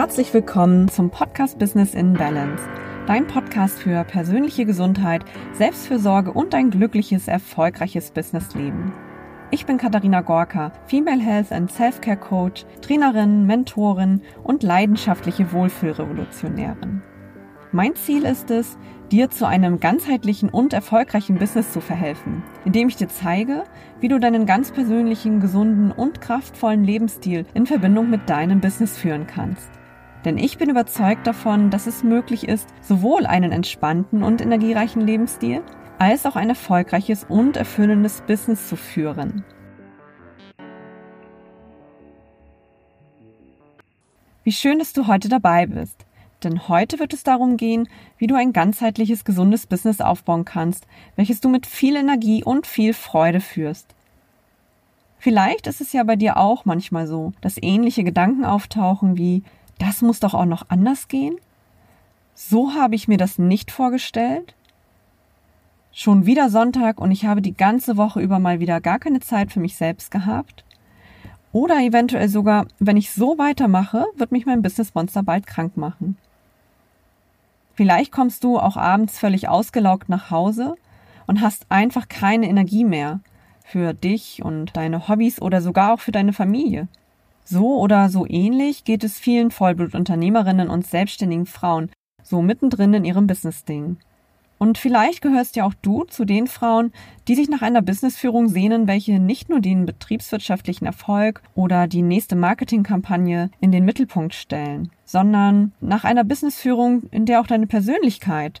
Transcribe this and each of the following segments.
herzlich willkommen zum Podcast Business in Balance. Dein Podcast für persönliche Gesundheit, Selbstfürsorge und ein glückliches, erfolgreiches Businessleben. Ich bin Katharina Gorka, Female Health and Self-Care Coach, Trainerin, Mentorin und leidenschaftliche Wohlfühlrevolutionärin. Mein Ziel ist es, dir zu einem ganzheitlichen und erfolgreichen Business zu verhelfen, indem ich dir zeige, wie du deinen ganz persönlichen, gesunden und kraftvollen Lebensstil in Verbindung mit deinem Business führen kannst. Denn ich bin überzeugt davon, dass es möglich ist, sowohl einen entspannten und energiereichen Lebensstil als auch ein erfolgreiches und erfüllendes Business zu führen. Wie schön, dass du heute dabei bist. Denn heute wird es darum gehen, wie du ein ganzheitliches, gesundes Business aufbauen kannst, welches du mit viel Energie und viel Freude führst. Vielleicht ist es ja bei dir auch manchmal so, dass ähnliche Gedanken auftauchen wie, das muss doch auch noch anders gehen? So habe ich mir das nicht vorgestellt. Schon wieder Sonntag und ich habe die ganze Woche über mal wieder gar keine Zeit für mich selbst gehabt. Oder eventuell sogar, wenn ich so weitermache, wird mich mein Business Monster bald krank machen. Vielleicht kommst du auch abends völlig ausgelaugt nach Hause und hast einfach keine Energie mehr für dich und deine Hobbys oder sogar auch für deine Familie. So oder so ähnlich geht es vielen Vollblutunternehmerinnen und selbstständigen Frauen, so mittendrin in ihrem Business-Ding. Und vielleicht gehörst ja auch du zu den Frauen, die sich nach einer Businessführung sehnen, welche nicht nur den betriebswirtschaftlichen Erfolg oder die nächste Marketingkampagne in den Mittelpunkt stellen, sondern nach einer Businessführung, in der auch deine Persönlichkeit,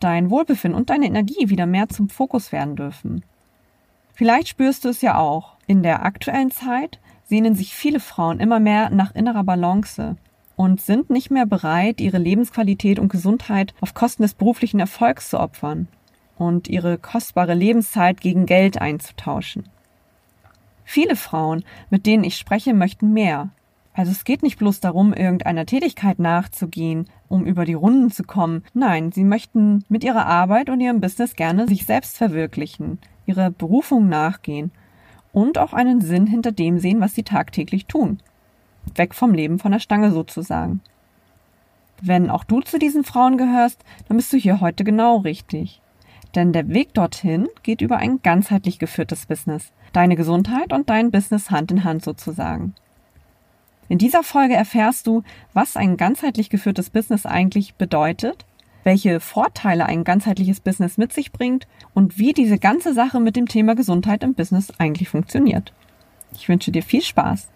dein Wohlbefinden und deine Energie wieder mehr zum Fokus werden dürfen. Vielleicht spürst du es ja auch. In der aktuellen Zeit sehnen sich viele Frauen immer mehr nach innerer Balance und sind nicht mehr bereit, ihre Lebensqualität und Gesundheit auf Kosten des beruflichen Erfolgs zu opfern und ihre kostbare Lebenszeit gegen Geld einzutauschen. Viele Frauen, mit denen ich spreche, möchten mehr. Also es geht nicht bloß darum, irgendeiner Tätigkeit nachzugehen, um über die Runden zu kommen. Nein, sie möchten mit ihrer Arbeit und ihrem Business gerne sich selbst verwirklichen, ihre Berufung nachgehen und auch einen Sinn hinter dem sehen, was sie tagtäglich tun weg vom Leben von der Stange sozusagen. Wenn auch du zu diesen Frauen gehörst, dann bist du hier heute genau richtig. Denn der Weg dorthin geht über ein ganzheitlich geführtes Business. Deine Gesundheit und dein Business Hand in Hand sozusagen. In dieser Folge erfährst du, was ein ganzheitlich geführtes Business eigentlich bedeutet, welche Vorteile ein ganzheitliches Business mit sich bringt und wie diese ganze Sache mit dem Thema Gesundheit im Business eigentlich funktioniert. Ich wünsche dir viel Spaß.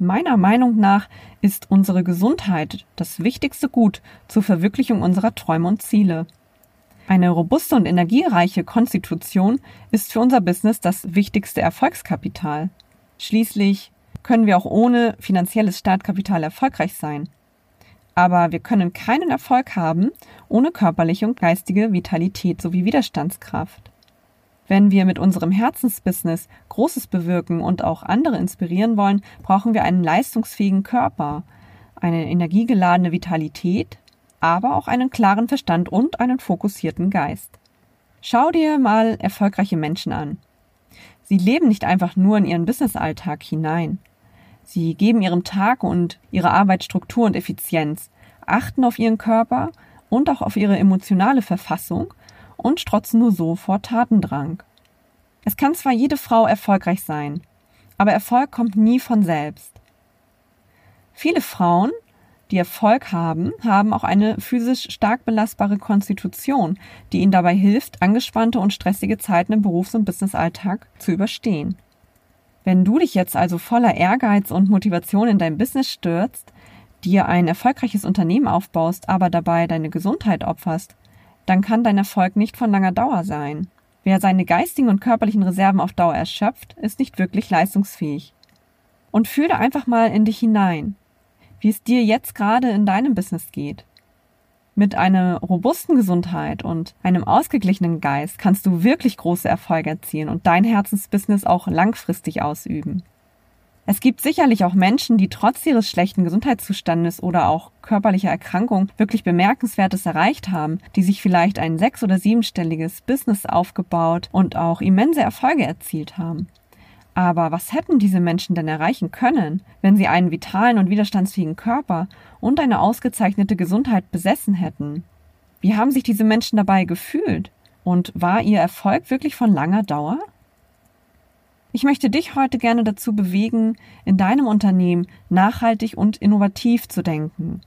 Meiner Meinung nach ist unsere Gesundheit das wichtigste Gut zur Verwirklichung unserer Träume und Ziele. Eine robuste und energiereiche Konstitution ist für unser Business das wichtigste Erfolgskapital. Schließlich können wir auch ohne finanzielles Startkapital erfolgreich sein. Aber wir können keinen Erfolg haben ohne körperliche und geistige Vitalität sowie Widerstandskraft. Wenn wir mit unserem Herzensbusiness Großes bewirken und auch andere inspirieren wollen, brauchen wir einen leistungsfähigen Körper, eine energiegeladene Vitalität, aber auch einen klaren Verstand und einen fokussierten Geist. Schau dir mal erfolgreiche Menschen an. Sie leben nicht einfach nur in ihren Businessalltag hinein. Sie geben ihrem Tag und ihrer Arbeit Struktur und Effizienz, achten auf ihren Körper und auch auf ihre emotionale Verfassung und strotzen nur so vor Tatendrang. Es kann zwar jede Frau erfolgreich sein, aber Erfolg kommt nie von selbst. Viele Frauen, die Erfolg haben, haben auch eine physisch stark belastbare Konstitution, die ihnen dabei hilft, angespannte und stressige Zeiten im Berufs- und Businessalltag zu überstehen. Wenn du dich jetzt also voller Ehrgeiz und Motivation in dein Business stürzt, dir ein erfolgreiches Unternehmen aufbaust, aber dabei deine Gesundheit opferst, dann kann dein Erfolg nicht von langer Dauer sein. Wer seine geistigen und körperlichen Reserven auf Dauer erschöpft, ist nicht wirklich leistungsfähig. Und fühle einfach mal in dich hinein, wie es dir jetzt gerade in deinem Business geht. Mit einer robusten Gesundheit und einem ausgeglichenen Geist kannst du wirklich große Erfolge erzielen und dein Herzensbusiness auch langfristig ausüben. Es gibt sicherlich auch Menschen, die trotz ihres schlechten Gesundheitszustandes oder auch körperlicher Erkrankung wirklich Bemerkenswertes erreicht haben, die sich vielleicht ein sechs- oder siebenstelliges Business aufgebaut und auch immense Erfolge erzielt haben. Aber was hätten diese Menschen denn erreichen können, wenn sie einen vitalen und widerstandsfähigen Körper und eine ausgezeichnete Gesundheit besessen hätten? Wie haben sich diese Menschen dabei gefühlt? Und war ihr Erfolg wirklich von langer Dauer? Ich möchte dich heute gerne dazu bewegen, in deinem Unternehmen nachhaltig und innovativ zu denken,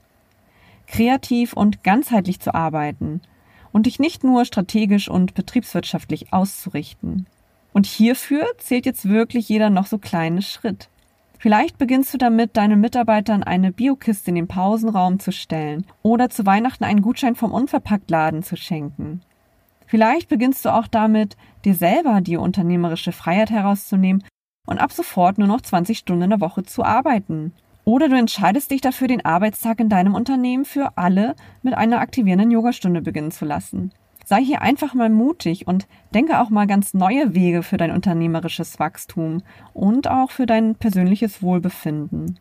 kreativ und ganzheitlich zu arbeiten und dich nicht nur strategisch und betriebswirtschaftlich auszurichten. Und hierfür zählt jetzt wirklich jeder noch so kleine Schritt. Vielleicht beginnst du damit, deinen Mitarbeitern eine Biokiste in den Pausenraum zu stellen oder zu Weihnachten einen Gutschein vom Unverpacktladen zu schenken. Vielleicht beginnst du auch damit, dir selber die unternehmerische Freiheit herauszunehmen und ab sofort nur noch 20 Stunden in der Woche zu arbeiten. Oder du entscheidest dich dafür, den Arbeitstag in deinem Unternehmen für alle mit einer aktivierenden Yogastunde beginnen zu lassen. Sei hier einfach mal mutig und denke auch mal ganz neue Wege für dein unternehmerisches Wachstum und auch für dein persönliches Wohlbefinden.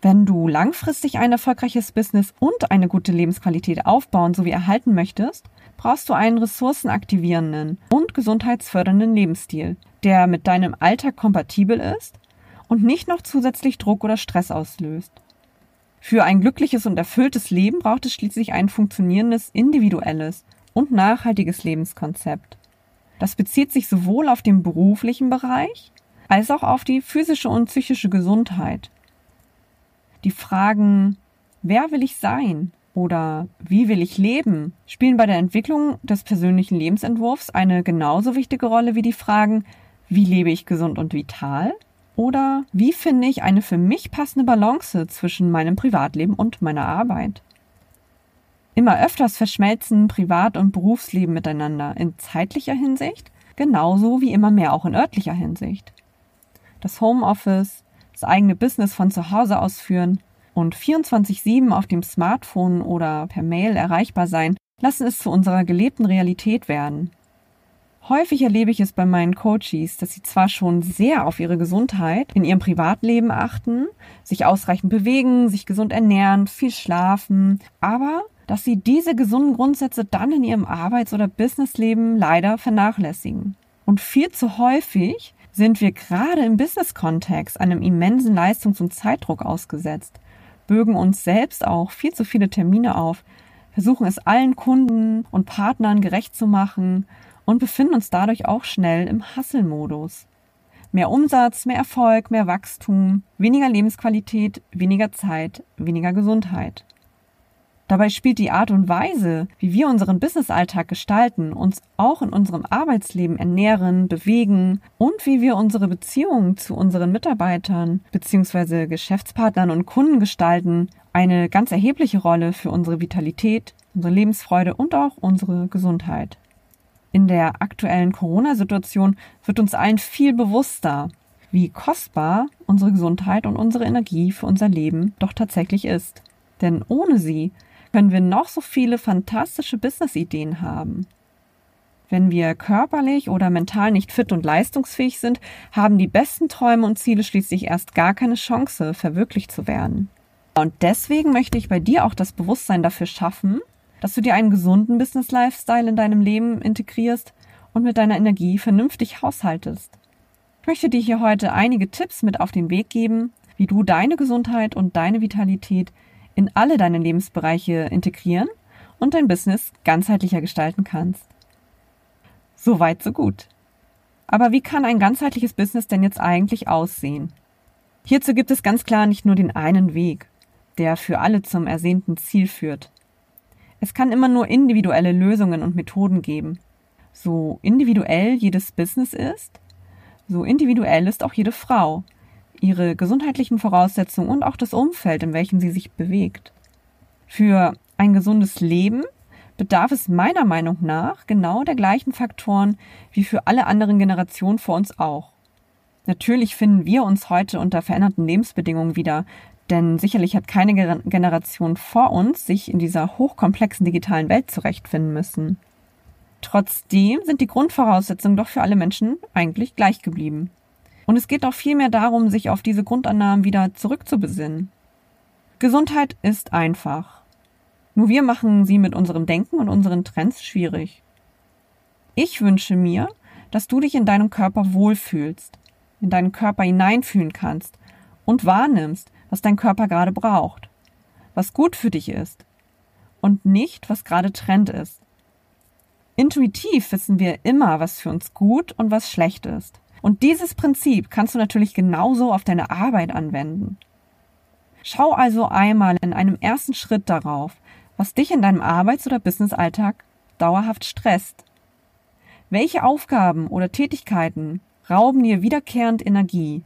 Wenn du langfristig ein erfolgreiches Business und eine gute Lebensqualität aufbauen sowie erhalten möchtest, brauchst du einen ressourcenaktivierenden und gesundheitsfördernden Lebensstil, der mit deinem Alltag kompatibel ist und nicht noch zusätzlich Druck oder Stress auslöst. Für ein glückliches und erfülltes Leben braucht es schließlich ein funktionierendes, individuelles und nachhaltiges Lebenskonzept. Das bezieht sich sowohl auf den beruflichen Bereich als auch auf die physische und psychische Gesundheit. Die Fragen, wer will ich sein oder wie will ich leben, spielen bei der Entwicklung des persönlichen Lebensentwurfs eine genauso wichtige Rolle wie die Fragen, wie lebe ich gesund und vital oder wie finde ich eine für mich passende Balance zwischen meinem Privatleben und meiner Arbeit. Immer öfters verschmelzen Privat- und Berufsleben miteinander in zeitlicher Hinsicht, genauso wie immer mehr auch in örtlicher Hinsicht. Das Homeoffice, das eigene Business von zu Hause aus führen und 24-7 auf dem Smartphone oder per Mail erreichbar sein, lassen es zu unserer gelebten Realität werden. Häufig erlebe ich es bei meinen Coaches, dass sie zwar schon sehr auf ihre Gesundheit in ihrem Privatleben achten, sich ausreichend bewegen, sich gesund ernähren, viel schlafen, aber dass sie diese gesunden Grundsätze dann in ihrem Arbeits- oder Businessleben leider vernachlässigen. Und viel zu häufig sind wir gerade im Business-Kontext einem immensen Leistungs- und Zeitdruck ausgesetzt, bürgen uns selbst auch viel zu viele Termine auf, versuchen es allen Kunden und Partnern gerecht zu machen und befinden uns dadurch auch schnell im Hasselmodus. Mehr Umsatz, mehr Erfolg, mehr Wachstum, weniger Lebensqualität, weniger Zeit, weniger Gesundheit. Dabei spielt die Art und Weise, wie wir unseren Businessalltag gestalten, uns auch in unserem Arbeitsleben ernähren, bewegen und wie wir unsere Beziehungen zu unseren Mitarbeitern bzw. Geschäftspartnern und Kunden gestalten, eine ganz erhebliche Rolle für unsere Vitalität, unsere Lebensfreude und auch unsere Gesundheit. In der aktuellen Corona-Situation wird uns allen viel bewusster, wie kostbar unsere Gesundheit und unsere Energie für unser Leben doch tatsächlich ist. Denn ohne sie können wir noch so viele fantastische Business-Ideen haben. Wenn wir körperlich oder mental nicht fit und leistungsfähig sind, haben die besten Träume und Ziele schließlich erst gar keine Chance, verwirklicht zu werden. Und deswegen möchte ich bei dir auch das Bewusstsein dafür schaffen, dass du dir einen gesunden Business-Lifestyle in deinem Leben integrierst und mit deiner Energie vernünftig haushaltest. Ich möchte dir hier heute einige Tipps mit auf den Weg geben, wie du deine Gesundheit und deine Vitalität in alle deine Lebensbereiche integrieren und dein Business ganzheitlicher gestalten kannst. So weit, so gut. Aber wie kann ein ganzheitliches Business denn jetzt eigentlich aussehen? Hierzu gibt es ganz klar nicht nur den einen Weg, der für alle zum ersehnten Ziel führt. Es kann immer nur individuelle Lösungen und Methoden geben. So individuell jedes Business ist, so individuell ist auch jede Frau, ihre gesundheitlichen Voraussetzungen und auch das Umfeld, in welchem sie sich bewegt. Für ein gesundes Leben bedarf es meiner Meinung nach genau der gleichen Faktoren wie für alle anderen Generationen vor uns auch. Natürlich finden wir uns heute unter veränderten Lebensbedingungen wieder, denn sicherlich hat keine Generation vor uns sich in dieser hochkomplexen digitalen Welt zurechtfinden müssen. Trotzdem sind die Grundvoraussetzungen doch für alle Menschen eigentlich gleich geblieben. Und es geht auch vielmehr darum, sich auf diese Grundannahmen wieder zurückzubesinnen. Gesundheit ist einfach. Nur wir machen sie mit unserem Denken und unseren Trends schwierig. Ich wünsche mir, dass du dich in deinem Körper wohlfühlst, in deinen Körper hineinfühlen kannst und wahrnimmst, was dein Körper gerade braucht, was gut für dich ist und nicht, was gerade Trend ist. Intuitiv wissen wir immer, was für uns gut und was schlecht ist. Und dieses Prinzip kannst du natürlich genauso auf deine Arbeit anwenden. Schau also einmal in einem ersten Schritt darauf, was dich in deinem Arbeits- oder Businessalltag dauerhaft stresst. Welche Aufgaben oder Tätigkeiten rauben dir wiederkehrend Energie?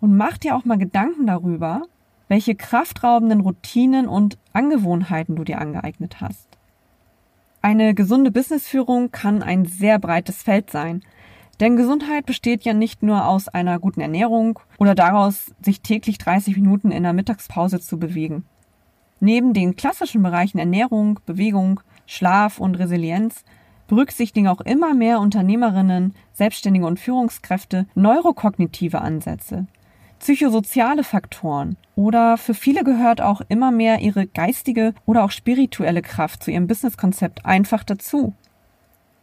Und mach dir auch mal Gedanken darüber, welche kraftraubenden Routinen und Angewohnheiten du dir angeeignet hast. Eine gesunde Businessführung kann ein sehr breites Feld sein, denn Gesundheit besteht ja nicht nur aus einer guten Ernährung oder daraus, sich täglich 30 Minuten in der Mittagspause zu bewegen. Neben den klassischen Bereichen Ernährung, Bewegung, Schlaf und Resilienz berücksichtigen auch immer mehr Unternehmerinnen, Selbstständige und Führungskräfte neurokognitive Ansätze, psychosoziale Faktoren oder für viele gehört auch immer mehr ihre geistige oder auch spirituelle Kraft zu ihrem Businesskonzept einfach dazu.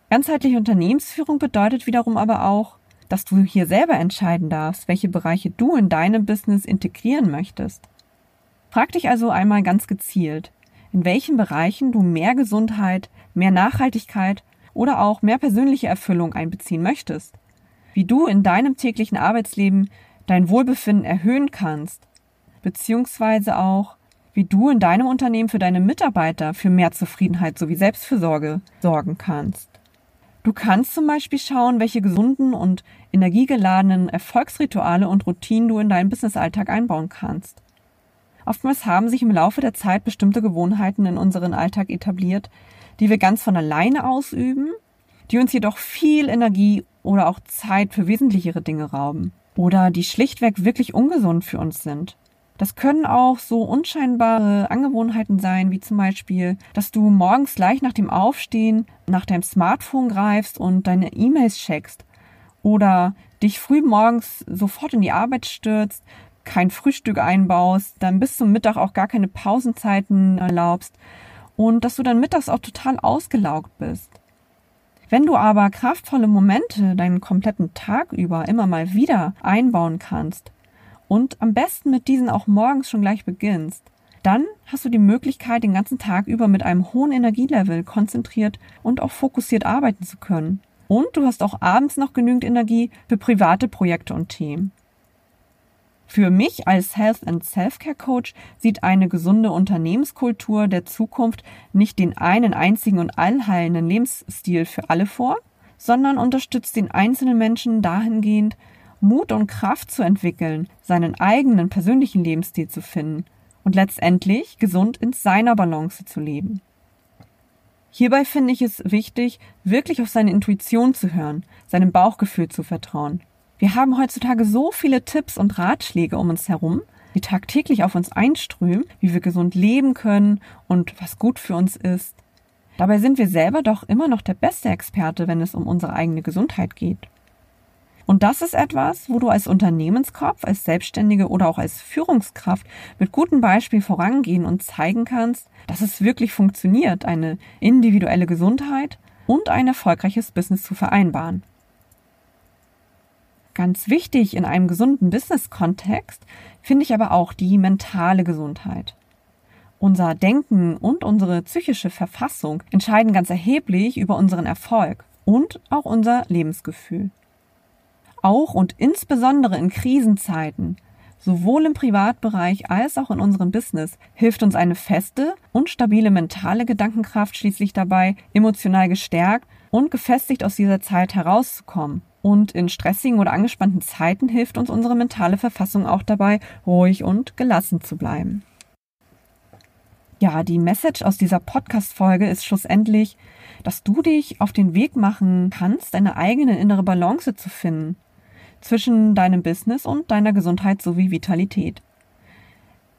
Ganzheitliche Unternehmensführung bedeutet wiederum aber auch, dass du hier selber entscheiden darfst, welche Bereiche du in deinem Business integrieren möchtest. Frag dich also einmal ganz gezielt, in welchen Bereichen du mehr Gesundheit, mehr Nachhaltigkeit oder auch mehr persönliche Erfüllung einbeziehen möchtest. Wie du in deinem täglichen Arbeitsleben dein Wohlbefinden erhöhen kannst, beziehungsweise auch, wie du in deinem Unternehmen für deine Mitarbeiter für mehr Zufriedenheit sowie Selbstfürsorge sorgen kannst. Du kannst zum Beispiel schauen, welche gesunden und energiegeladenen Erfolgsrituale und Routinen du in deinen Businessalltag einbauen kannst. Oftmals haben sich im Laufe der Zeit bestimmte Gewohnheiten in unseren Alltag etabliert, die wir ganz von alleine ausüben, die uns jedoch viel Energie oder auch Zeit für wesentlichere Dinge rauben oder die schlichtweg wirklich ungesund für uns sind. Das können auch so unscheinbare Angewohnheiten sein, wie zum Beispiel, dass du morgens gleich nach dem Aufstehen nach deinem Smartphone greifst und deine E-Mails checkst oder dich früh morgens sofort in die Arbeit stürzt, kein Frühstück einbaust, dann bis zum Mittag auch gar keine Pausenzeiten erlaubst und dass du dann mittags auch total ausgelaugt bist. Wenn du aber kraftvolle Momente deinen kompletten Tag über immer mal wieder einbauen kannst und am besten mit diesen auch morgens schon gleich beginnst, dann hast du die Möglichkeit, den ganzen Tag über mit einem hohen Energielevel konzentriert und auch fokussiert arbeiten zu können. Und du hast auch abends noch genügend Energie für private Projekte und Themen. Für mich als Health and Self-Care Coach sieht eine gesunde Unternehmenskultur der Zukunft nicht den einen einzigen und allheilenden Lebensstil für alle vor, sondern unterstützt den einzelnen Menschen dahingehend, Mut und Kraft zu entwickeln, seinen eigenen persönlichen Lebensstil zu finden und letztendlich gesund in seiner Balance zu leben. Hierbei finde ich es wichtig, wirklich auf seine Intuition zu hören, seinem Bauchgefühl zu vertrauen wir haben heutzutage so viele Tipps und Ratschläge um uns herum, die tagtäglich auf uns einströmen, wie wir gesund leben können und was gut für uns ist. Dabei sind wir selber doch immer noch der beste Experte, wenn es um unsere eigene Gesundheit geht. Und das ist etwas, wo du als Unternehmenskopf, als Selbstständige oder auch als Führungskraft mit gutem Beispiel vorangehen und zeigen kannst, dass es wirklich funktioniert, eine individuelle Gesundheit und ein erfolgreiches Business zu vereinbaren. Ganz wichtig in einem gesunden Business-Kontext finde ich aber auch die mentale Gesundheit. Unser Denken und unsere psychische Verfassung entscheiden ganz erheblich über unseren Erfolg und auch unser Lebensgefühl. Auch und insbesondere in Krisenzeiten, sowohl im Privatbereich als auch in unserem Business, hilft uns eine feste und stabile mentale Gedankenkraft schließlich dabei, emotional gestärkt und gefestigt aus dieser Zeit herauszukommen und in stressigen oder angespannten Zeiten hilft uns unsere mentale Verfassung auch dabei, ruhig und gelassen zu bleiben. Ja, die Message aus dieser Podcast-Folge ist schlussendlich, dass du dich auf den Weg machen kannst, deine eigene innere Balance zu finden zwischen deinem Business und deiner Gesundheit sowie Vitalität.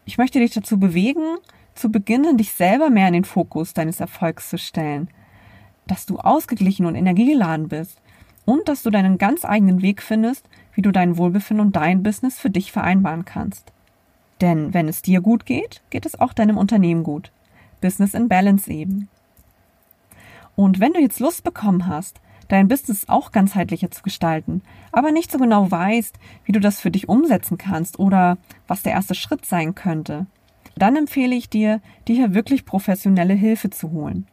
Ich möchte dich dazu bewegen, zu beginnen, dich selber mehr in den Fokus deines Erfolgs zu stellen, dass du ausgeglichen und energiegeladen bist und dass du deinen ganz eigenen Weg findest, wie du dein Wohlbefinden und dein Business für dich vereinbaren kannst. Denn wenn es dir gut geht, geht es auch deinem Unternehmen gut. Business in Balance eben. Und wenn du jetzt Lust bekommen hast, dein Business auch ganzheitlicher zu gestalten, aber nicht so genau weißt, wie du das für dich umsetzen kannst oder was der erste Schritt sein könnte, dann empfehle ich dir, dir hier wirklich professionelle Hilfe zu holen.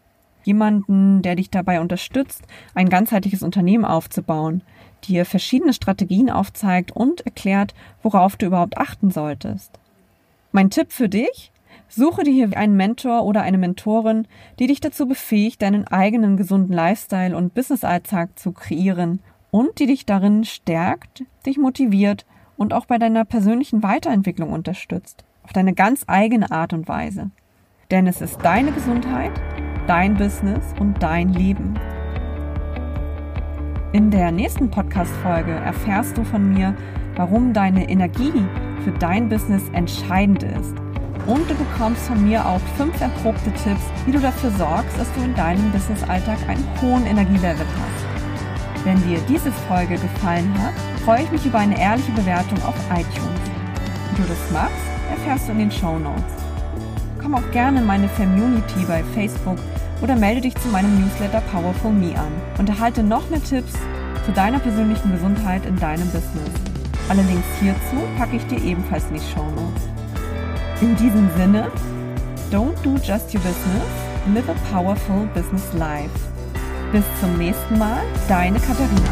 Jemanden, der dich dabei unterstützt, ein ganzheitliches Unternehmen aufzubauen, dir verschiedene Strategien aufzeigt und erklärt, worauf du überhaupt achten solltest. Mein Tipp für dich? Suche dir hier einen Mentor oder eine Mentorin, die dich dazu befähigt, deinen eigenen gesunden Lifestyle und Business-Alltag zu kreieren und die dich darin stärkt, dich motiviert und auch bei deiner persönlichen Weiterentwicklung unterstützt. Auf deine ganz eigene Art und Weise. Denn es ist deine Gesundheit, dein Business und dein Leben. In der nächsten Podcast-Folge erfährst du von mir, warum deine Energie für dein Business entscheidend ist und du bekommst von mir auch fünf erprobte Tipps, wie du dafür sorgst, dass du in deinem Business-Alltag einen hohen Energielevel hast. Wenn dir diese Folge gefallen hat, freue ich mich über eine ehrliche Bewertung auf iTunes. Wie du das machst, erfährst du in den Show Notes. Komm auch gerne in meine Community bei Facebook oder melde dich zu meinem Newsletter Powerful Me an und erhalte noch mehr Tipps zu deiner persönlichen Gesundheit in deinem Business. Alle Links hierzu packe ich dir ebenfalls in die Show Notes. In diesem Sinne, don't do just your business, live a powerful business life. Bis zum nächsten Mal, deine Katharina.